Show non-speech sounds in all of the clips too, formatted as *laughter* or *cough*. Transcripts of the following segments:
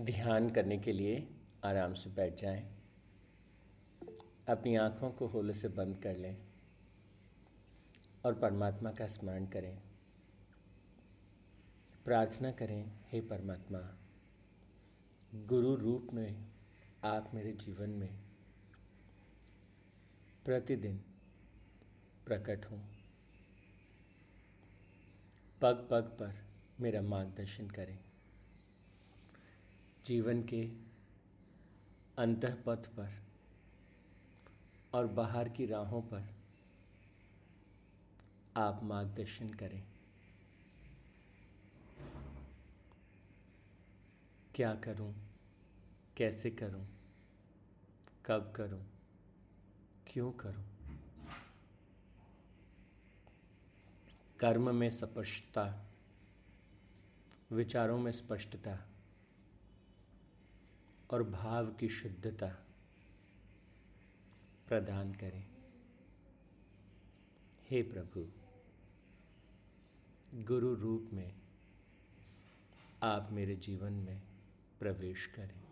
ध्यान करने के लिए आराम से बैठ जाएँ। अपनी आँखों को होले से बंद कर लें और परमात्मा का स्मरण करें। प्रार्थना करें, हे परमात्मा, गुरु रूप में, आप मेरे जीवन में प्रतिदिन प्रकट हों। पग पग पर मेरा मार्गदर्शन करें। जीवन के अंत पथ पर और बाहर की राहों पर आप मार्गदर्शन करें। क्या करूँ, कैसे करूँ, कब करूँ, क्यों करूँ? कर्म में स्पष्टता विचारों में स्पष्टता और भाव की शुद्धता प्रदान करें। हे प्रभु, गुरु रूप में आप मेरे जीवन में प्रवेश करें।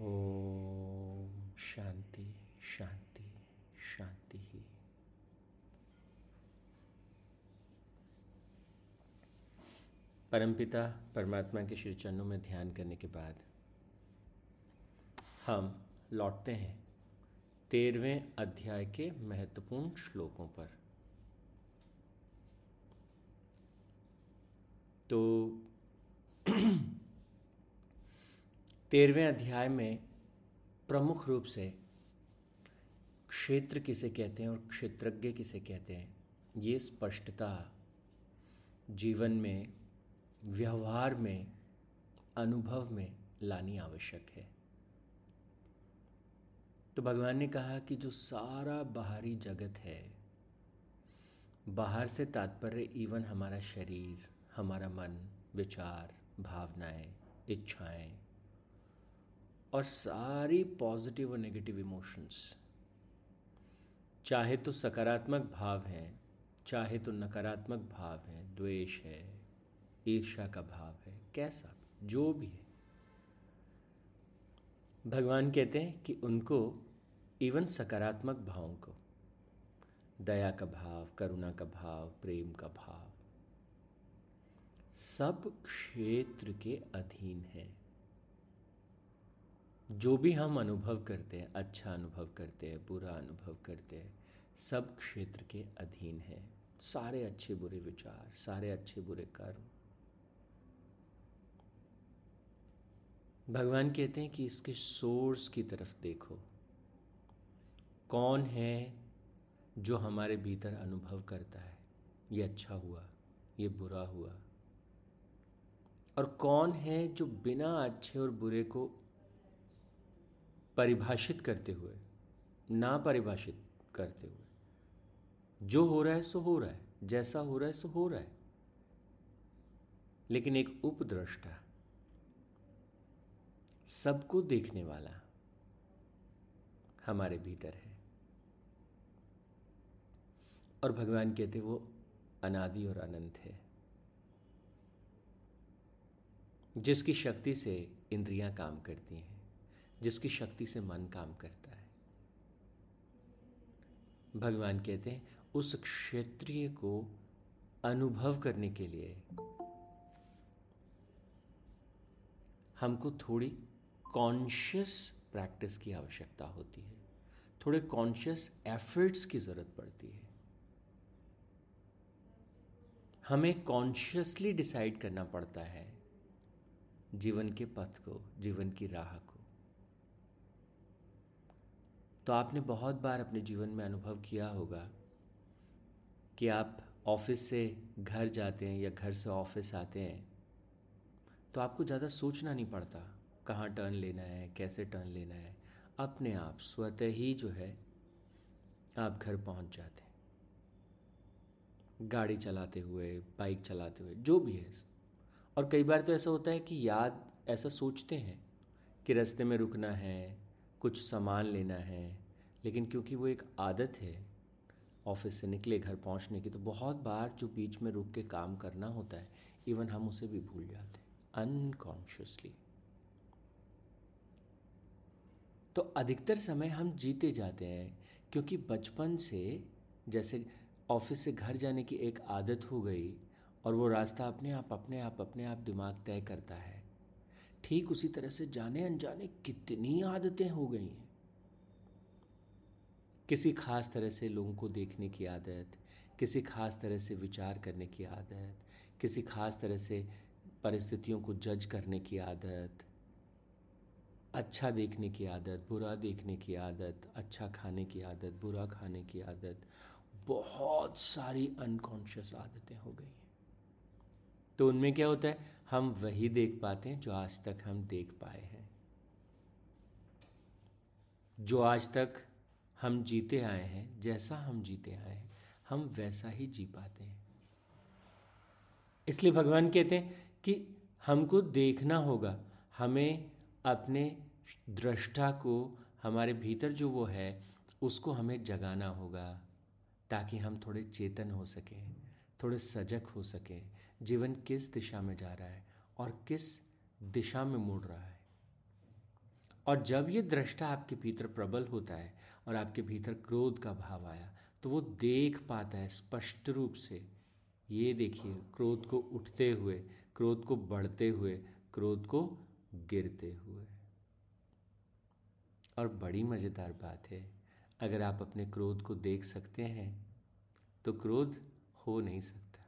ओम शांति शांति शांति ही परमपिता परमात्मा के श्री चरणों में ध्यान करने के बाद हम लौटते हैं तेरहवें अध्याय के महत्वपूर्ण श्लोकों पर। तो *clears throat* तेरहवें अध्याय में प्रमुख रूप से क्षेत्र किसे कहते हैं और क्षेत्रज्ञ किसे कहते हैं, ये स्पष्टता जीवन में व्यवहार में, अनुभव में लानी आवश्यक है। तो भगवान ने कहा कि जो सारा बाहरी जगत है, बाहर से तात्पर्य इवन हमारा शरीर, हमारा मन, विचार, भावनाएँ, इच्छाएँ, और सारी पॉजिटिव और नेगेटिव इमोशंस चाहे तो सकारात्मक भाव हैं, चाहे तो नकारात्मक भाव हैं, द्वेष है ईर्षा का भाव है, कैसा, जो भी है। भगवान कहते हैं कि उनको इवन सकारात्मक भावों को, दया का भाव, करुणा का भाव, प्रेम का भाव, सब क्षेत्र के अधीन है। जो भी हम अनुभव करते हैं अच्छा अनुभव करते हैं, बुरा अनुभव करते हैं, सब क्षेत्र के अधीन है। सारे अच्छे बुरे विचार, सारे अच्छे बुरे कर्म भगवान कहते हैं कि इसके सोर्स की तरफ़ देखो। कौन है जो हमारे भीतर अनुभव करता है? ये अच्छा हुआ, ये बुरा हुआ। और कौन है जो बिना अच्छे और बुरे को परिभाषित करते हुए, ना परिभाषित करते हुए, जो हो रहा है सो हो रहा है, जैसा हो रहा है सो हो रहा है। लेकिन एक उपद्रष्टा सबको देखने वाला हमारे भीतर है। और भगवान कहते वो अनादि और अनंत है। जिसकी शक्ति से इंद्रियाँ काम करती हैं, जिसकी शक्ति से मन काम करता है। भगवान कहते हैं, उस क्षेत्रीय को अनुभव करने के लिए हमको थोड़ी कॉन्शियस प्रैक्टिस की आवश्यकता होती है। थोड़े कॉन्शियस एफर्ट्स की ज़रूरत पड़ती है। हमें कॉन्शियसली डिसाइड करना पड़ता है जीवन के पथ को, जीवन की राह को। तो आपने बहुत बार अपने जीवन में अनुभव किया होगा कि आप ऑफ़िस से घर जाते हैं या घर से ऑफ़िस आते हैं तो आपको ज़्यादा सोचना नहीं पड़ता। कहाँ टर्न लेना है, कैसे टर्न लेना है, अपने आप स्वतः ही जो है, आप घर पहुँच जाते हैं। गाड़ी चलाते हुए, बाइक चलाते हुए, जो भी है। और कई बार तो ऐसा होता है कि याद ऐसा सोचते हैं कि रास्ते में रुकना है, कुछ सामान लेना है, लेकिन क्योंकि वो एक आदत है, ऑफ़िस से निकले, घर पहुँचने की तो बहुत बार जो बीच में रुक के काम करना होता है, इवन हम उसे भी भूल जाते हैं अनकॉन्शियसली तो अधिकतर समय हम जीते जाते हैं, क्योंकि बचपन से, जैसे ऑफ़िस से घर जाने की एक आदत हो गई और वो रास्ता अपने आप अपने आप अपने आप दिमाग तय करता है। ठीक उसी तरह से जाने अनजाने कितनी आदतें हो गई हैं। किसी खास तरह से लोगों को देखने की आदत, किसी खास तरह से विचार करने की आदत, किसी खास तरह से परिस्थितियों को जज करने की आदत अच्छा देखने की आदत, बुरा देखने की आदत अच्छा खाने की आदत, बुरा खाने की आदत, बहुत सारी अनकॉन्शियस आदतें हो गई हैं। तो उनमें क्या होता है? हम वही देख पाते हैं जो आज तक हम देख पाए हैं। जो आज तक हम जीते आए हैं, जैसा हम जीते आए हैं, हम वैसा ही जी पाते हैं। इसलिए भगवान कहते हैं कि हमको देखना होगा, हमें अपने दृष्टा को, हमारे भीतर जो वो है, उसको हमें जगाना होगा, ताकि हम थोड़े चेतन हो सकें, थोड़े सजग हो सकें, जीवन किस दिशा में जा रहा है और किस दिशा में मुड़ रहा है। और जब ये दृष्टा आपके भीतर प्रबल होता है और आपके भीतर क्रोध का भाव आया तो वो देख पाता है स्पष्ट रूप से। ये देखिए, क्रोध को उठते हुए, क्रोध को बढ़ते हुए, क्रोध को गिरते हुए। और बड़ी मज़ेदार बात है, अगर आप अपने क्रोध को देख सकते हैं तो क्रोध हो नहीं सकता।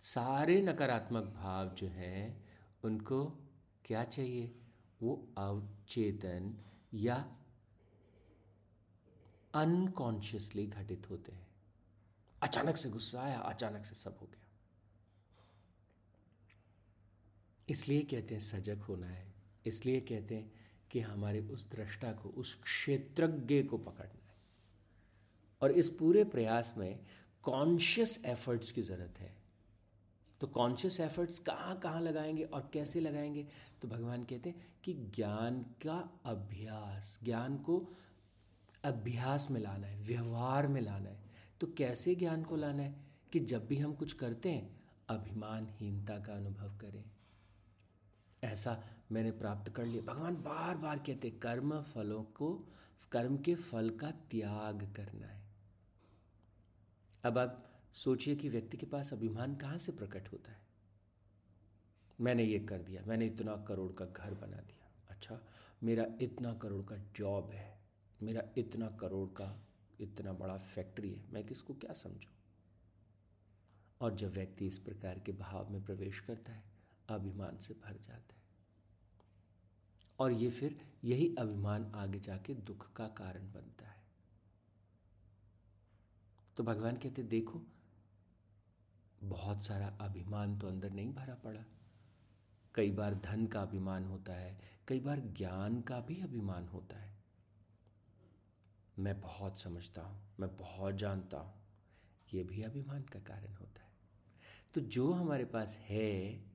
सारे नकारात्मक भाव जो हैं, उनको क्या चाहिए? वो अवचेतन या अनकॉन्शियसली घटित होते हैं। अचानक से गुस्सा आया, अचानक से सब हो गया। इसलिए कहते हैं सजग होना है। इसलिए कहते हैं कि हमारे उस दृष्टा को, उस क्षेत्रज्ञ को पकड़ना है। और इस पूरे प्रयास में कॉन्शियस एफर्ट्स की ज़रूरत है। तो कॉन्शियस एफर्ट्स कहाँ कहाँ लगाएँगे और कैसे लगाएँगे? तो भगवान कहते हैं कि ज्ञान का अभ्यास, ज्ञान को अभ्यास में लाना है, व्यवहार में लाना है। तो कैसे ज्ञान को लाना है? कि जब भी हम कुछ करते हैं, अभिमानहीनता का अनुभव करें। ऐसा मैंने प्राप्त कर लिया। भगवान बार बार कहते कर्म फलों को, कर्म के फल का त्याग करना है। अब आप सोचिए कि व्यक्ति के पास अभिमान कहाँ से प्रकट होता है? मैंने ये कर दिया, मैंने इतना करोड़ का घर बना दिया। अच्छा मेरा इतना करोड़ का जॉब है, मेरा इतना करोड़ का इतना बड़ा फैक्ट्री है, मैं किसको क्या समझूं? और जब व्यक्ति इस प्रकार के भाव में प्रवेश करता है अभिमान से भर जाता है। और ये फिर यही अभिमान आगे जाके दुख का कारण बनता है। तो भगवान कहते, देखो, बहुत सारा अभिमान तो अंदर नहीं भरा पड़ा। कई बार धन का अभिमान होता है, कई बार ज्ञान का भी अभिमान होता है। मैं बहुत समझता हूँ, मैं बहुत जानता हूँ, ये भी अभिमान का कारण होता है। तो जो हमारे पास है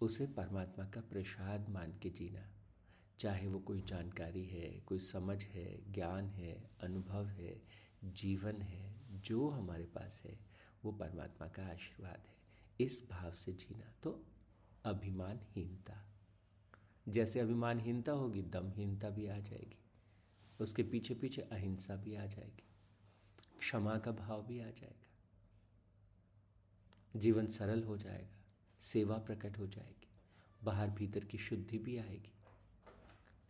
उसे परमात्मा का प्रसाद मान के जीना। चाहे वो कोई जानकारी है, कोई समझ है, ज्ञान है, अनुभव है, जीवन है, जो हमारे पास है, वो परमात्मा का आशीर्वाद है। इस भाव से जीना तो अभिमानहीनता। जैसे अभिमानहीनता होगी, दमहीनता भी आ जाएगी। उसके पीछे पीछे अहिंसा भी आ जाएगी। क्षमा का भाव भी आ जाएगा। जीवन सरल हो जाएगा, सेवा प्रकट हो जाएगी। बाहर भीतर की शुद्धि भी आएगी।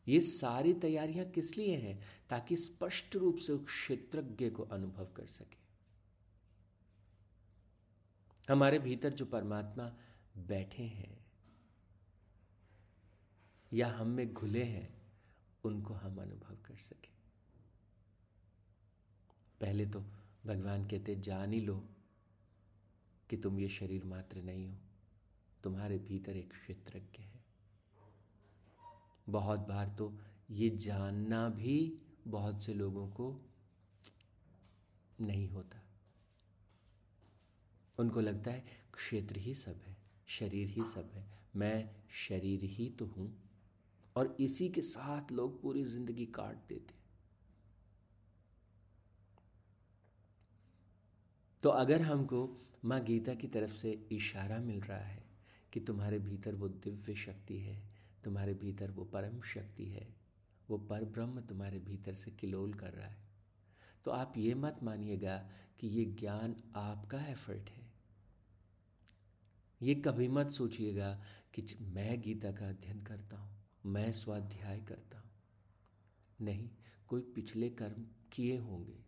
ये सारी तैयारियाँ किस लिए हैं? ताकि स्पष्ट रूप से उस क्षेत्रज्ञ को अनुभव कर सके। हमारे भीतर जो परमात्मा बैठे हैं या हम में घुले हैं, उनको हम अनुभव कर सके। पहले तो भगवान कहते, जान ही लो कि तुम ये शरीर मात्र नहीं हो। तुम्हारे भीतर एक क्षेत्रज्ञ है। बहुत बार तो ये जानना भी बहुत से लोगों को नहीं होता। उनको लगता है क्षेत्र ही सब है, शरीर ही सब है, मैं शरीर ही तो हूँ। और इसी के साथ लोग पूरी ज़िंदगी काट देते तो अगर हमको माँ गीता की तरफ़ से इशारा मिल रहा है कि तुम्हारे भीतर वो दिव्य शक्ति है, तुम्हारे भीतर वो परम शक्ति है, वो पर ब्रह्म तुम्हारे भीतर से किलोल कर रहा है। तो आप ये मत मानिएगा कि ये ज्ञान आपका एफर्ट है। ये कभी मत सोचिएगा कि मैं गीता का अध्ययन करता हूँ, मैं स्वाध्याय करता हूँ। नहीं, कोई पिछले कर्म किए होंगे।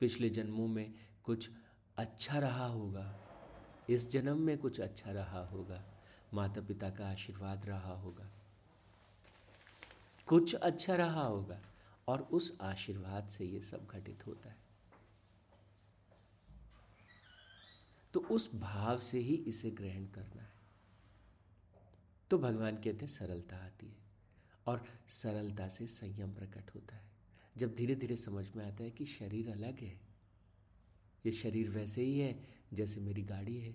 पिछले जन्मों में कुछ अच्छा रहा होगा, इस जन्म में कुछ अच्छा रहा होगा। माता पिता का आशीर्वाद रहा होगा। कुछ अच्छा रहा होगा और उस आशीर्वाद से ये सब घटित होता है। तो उस भाव से ही इसे ग्रहण करना है। तो भगवान कहते हैं, सरलता आती है और सरलता से संयम प्रकट होता है। जब धीरे धीरे समझ में आता है कि शरीर अलग है, ये शरीर वैसे ही है जैसे मेरी गाड़ी है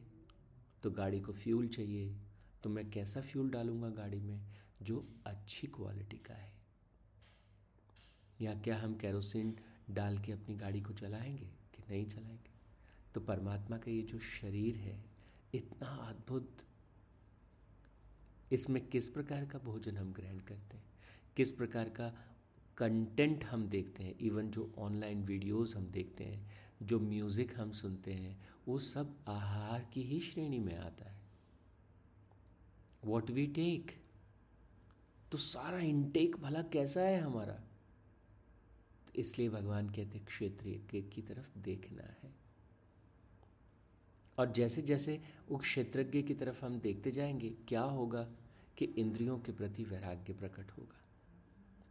तो गाड़ी को फ्यूल चाहिए तो मैं कैसा फ्यूल डालूँगा गाड़ी में जो अच्छी क्वालिटी का है? या क्या हम कैरोसिन डाल के अपनी गाड़ी को चलाएँगे कि नहीं चलाएँगे? तो परमात्मा का ये जो शरीर है, इतना अद्भुत। इसमें किस प्रकार का भोजन हम ग्रहण करते हैं? किस प्रकार का कंटेंट हम देखते हैं? इवन जो ऑनलाइन वीडियोस हम देखते हैं, जो म्यूज़िक हम सुनते हैं, वो सब आहार की ही श्रेणी में आता है। वॉट वी टेक तो सारा इनटेक भला कैसा है हमारा? तो इसलिए भगवान कहते क्षेत्रीय की तरफ़ देखना है। और जैसे जैसे वो क्षेत्रज्ञ की तरफ़ हम देखते जाएँगे, क्या होगा कि इंद्रियों के प्रति वैराग्य प्रकट होगा,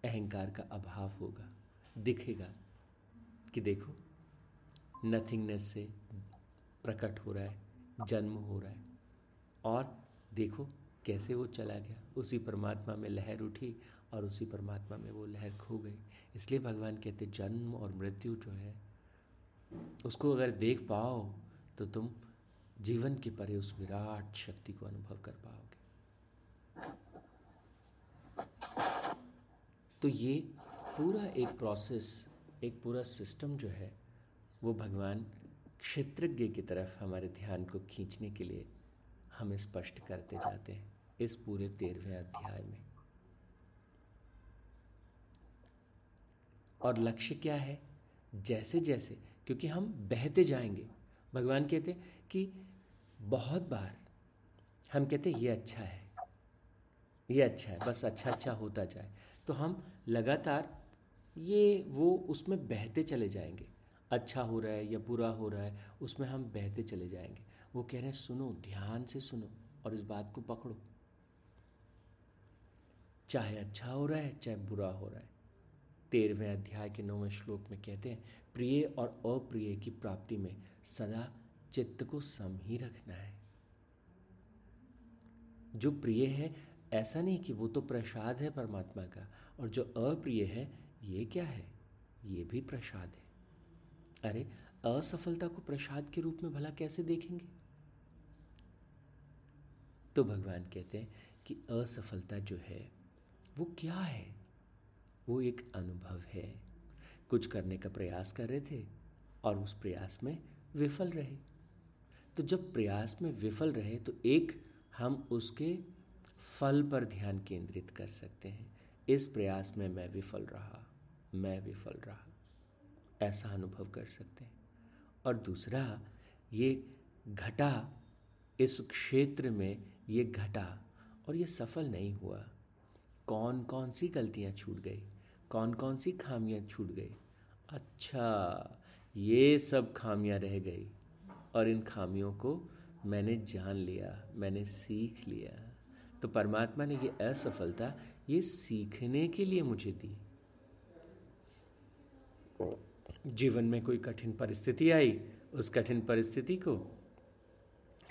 अहंकार का अभाव होगा, दिखेगा कि देखो नथिंगनेस से प्रकट हो रहा है, जन्म हो रहा है। और देखो कैसे वो चला गया? उसी परमात्मा में लहर उठी और उसी परमात्मा में वो लहर खो गई। इसलिए भगवान कहते, जन्म और मृत्यु जो है, उसको अगर देख पाओ तो तुम जीवन के परे उस विराट शक्ति को अनुभव कर पाओगे। तो ये पूरा एक प्रोसेस एक पूरा सिस्टम जो है, वो भगवान क्षेत्रज्ञ की तरफ़ हमारे ध्यान को खींचने के लिए हमें स्पष्ट करते जाते हैं इस पूरे तेरहवें अध्याय में। और लक्ष्य क्या है? जैसे जैसे क्योंकि हम बहते जाएँगे। भगवान कहते कि बहुत बार हम कहते ये अच्छा है, ये अच्छा है, बस अच्छा अच्छा होता जाए। तो हम लगातार ये, वो उसमें बहते चले जाएँगे। अच्छा हो रहा है या बुरा हो रहा है, उसमें हम बहते चले जाएँगे। वो कह रहे हैं, सुनो, ध्यान से सुनो और इस बात को पकड़ो। चाहे अच्छा हो रहा है, चाहे बुरा हो रहा है। तेरहवें अध्याय के नौवें श्लोक में कहते हैं, प्रिय और अप्रिय की प्राप्ति में सदा चित्त को सम ही रखना है। जो प्रिय है, ऐसा नहीं कि वो तो प्रसाद है परमात्मा का, और जो अप्रिय है, ये क्या है? ये भी प्रसाद है। अरे, असफलता को प्रसाद के रूप में भला कैसे देखेंगे? तो भगवान कहते हैं कि असफलता जो है, वो क्या है? वो एक अनुभव है। कुछ करने का प्रयास कर रहे थे और उस प्रयास में विफल रहे। तो जब प्रयास में विफल रहे तो एक हम उसके फल पर ध्यान केंद्रित कर सकते हैं। इस प्रयास में मैं विफल रहा, मैं विफल रहा। ऐसा अनुभव कर सकते हैं। और दूसरा, ये घटा इस क्षेत्र में ये घटा और ये सफल नहीं हुआ। कौन कौन सी गलतियाँ छूट गई? कौन कौन सी खामियाँ छूट गई? अच्छा ये सब खामियाँ रह गई और इन खामियों को मैंने जान लिया, मैंने सीख लिया। तो परमात्मा ने ये असफलता ये सीखने के लिए मुझे दी। जीवन में कोई कठिन परिस्थिति आई, उस कठिन परिस्थिति को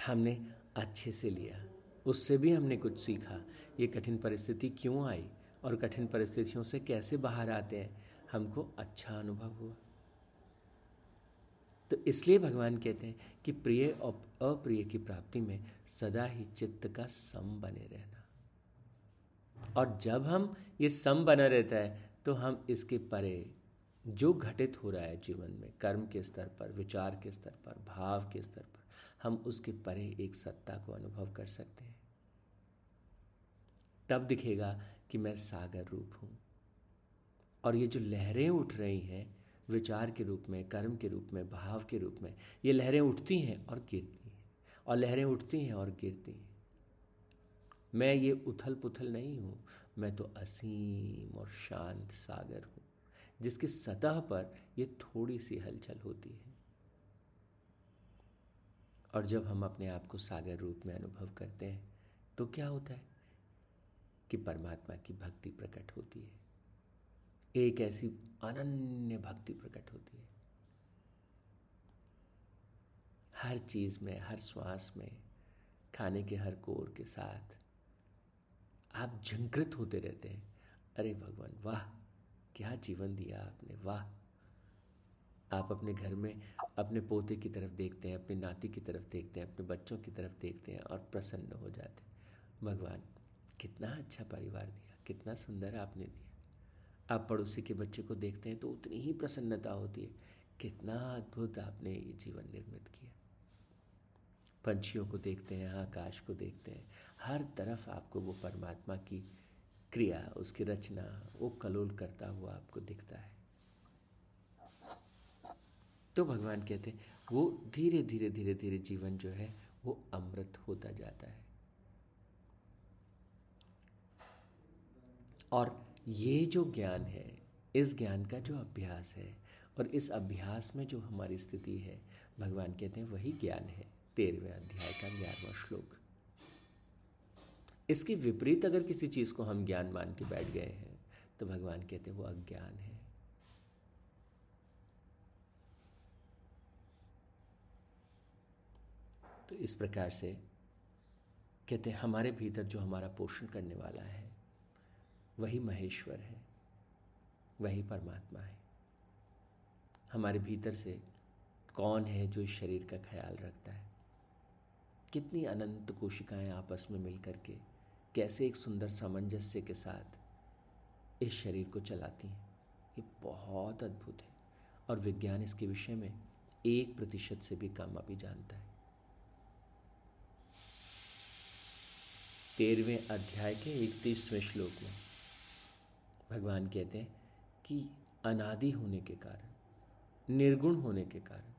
हमने अच्छे से लिया। उससे भी हमने कुछ सीखा। ये कठिन परिस्थिति क्यों आई और कठिन परिस्थितियों से कैसे बाहर आते हैं, हमको अच्छा अनुभव हुआ। तो इसलिए भगवान कहते हैं कि प्रिय और अप्रिय की प्राप्ति में सदा ही चित्त का सम बने रहना। और जब हम ये सम बना रहता है तो हम इसके परे जो घटित हो रहा है जीवन में, कर्म के स्तर पर, विचार के स्तर पर, भाव के स्तर पर हम उसके परे एक सत्ता को अनुभव कर सकते हैं। तब दिखेगा कि मैं सागर रूप हूँ। और ये जो लहरें उठ रही हैं, विचार के रूप में, कर्म के रूप में, भाव के रूप में, ये लहरें उठती हैं और गिरती हैं। और लहरें उठती हैं और गिरती हैं। मैं ये उथल पुथल नहीं हूँ, मैं तो असीम और शांत सागर हूँ, जिसकी सतह पर ये थोड़ी सी हलचल होती है। और जब हम अपने आप को सागर रूप में अनुभव करते हैं तो क्या होता है कि परमात्मा की भक्ति प्रकट होती है। एक ऐसी अनन्य भक्ति प्रकट होती है। हर चीज़ में, हर श्वास में, खाने के हर कोर के साथ आप झंकृत होते रहते हैं। अरे भगवान, वाह, क्या जीवन दिया आपने, वाह। आप अपने घर में अपने पोते की तरफ़ देखते हैं, अपने नाती की तरफ़ देखते हैं, अपने बच्चों की तरफ़ देखते हैं और प्रसन्न हो जाते हैं। भगवान, कितना अच्छा परिवार दिया, कितना सुंदर आपने दिया। आप पड़ोसी के बच्चे को देखते हैं तो उतनी ही प्रसन्नता होती है। कितना अद्भुत आपने ये जीवन निर्मित किया। पंछियों को देखते हैं, आकाश को देखते हैं, हर तरफ़ आपको वो परमात्मा की क्रिया, उसकी रचना, वो कलोल करता हुआ आपको दिखता है। तो भगवान कहते हैं, वो धीरे धीरे धीरे धीरे जीवन जो है, वो अमृत होता जाता है। और ये जो ज्ञान है, इस ज्ञान का जो अभ्यास है, और इस अभ्यास में जो हमारी स्थिति है, भगवान कहते हैं, वही ज्ञान है, तेरहवें अध्याय का ग्यारहवा श्लोक। इसके विपरीत अगर किसी चीज़ को हम ज्ञान मान के बैठ गए हैं तो भगवान कहते हैं, वो अज्ञान है। तो इस प्रकार से कहते हैं, हमारे भीतर जो हमारा पोषण करने वाला है, वही महेश्वर है, वही परमात्मा है। हमारे भीतर से कौन है जो इस शरीर का ख्याल रखता है? कितनी अनंत कोशिकाएँ आपस में मिलकर के कैसे एक सुंदर सामंजस्य के साथ इस शरीर को चलाती हैं? ये बहुत अद्भुत है। और विज्ञान इसके विषय में एक प्रतिशत से भी कम अभी जानता है। तेरहवें अध्याय के इकतीसवें श्लोक में भगवान कहते हैं कि अनादि होने के कारण, निर्गुण होने के कारण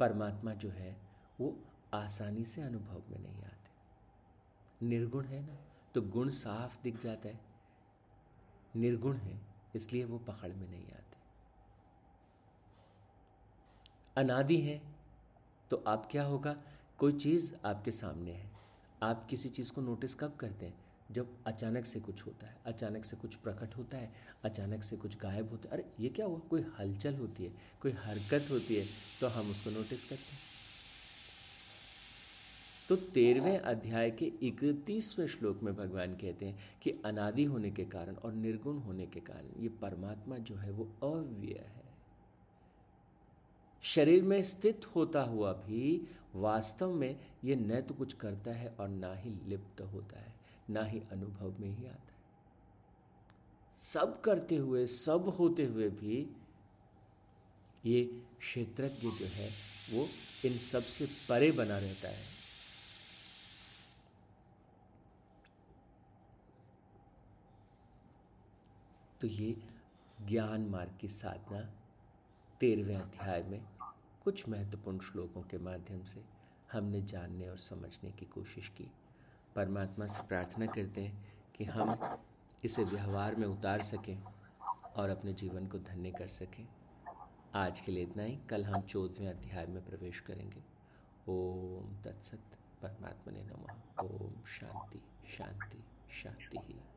परमात्मा जो है, वो आसानी से अनुभव में नहीं आते। निर्गुण है ना तो गुण साफ़ दिख जाता है। निर्गुण है, इसलिए वो पकड़ में नहीं आते। अनादि है तो आप क्या होगा? कोई चीज़ आपके सामने है। आप किसी चीज़ को नोटिस कब करते हैं? जब अचानक से कुछ होता है, अचानक से कुछ प्रकट होता है, अचानक से कुछ गायब होता है। अरे, ये क्या हुआ? कोई हलचल होती है, कोई हरकत होती है तो हम उसको नोटिस करते हैं। तो तेरहवें अध्याय के इकतीसवें श्लोक में भगवान कहते हैं कि अनादि होने के कारण और निर्गुण होने के कारण ये परमात्मा जो है वो अव्यय है। शरीर में स्थित होता हुआ भी वास्तव में ये न तो कुछ करता है और ना ही लिप्त होता है, ना ही अनुभव में ही आता है। सब करते हुए, सब होते हुए भी ये क्षेत्रज्ञ जो है, वो इन सबसे परे बना रहता है। तो ये ज्ञान मार्ग की साधना तेरहवें अध्याय में कुछ महत्वपूर्ण श्लोकों के माध्यम से हमने जानने और समझने की कोशिश की। परमात्मा से प्रार्थना करते हैं कि हम इसे व्यवहार में उतार सकें और अपने जीवन को धन्य कर सकें। आज के लिए इतना ही। कल हम चौदहवें अध्याय में प्रवेश करेंगे। ओम तत्सत। परमात्मा ने नमः। ओम शांति। शांति। शांति ही।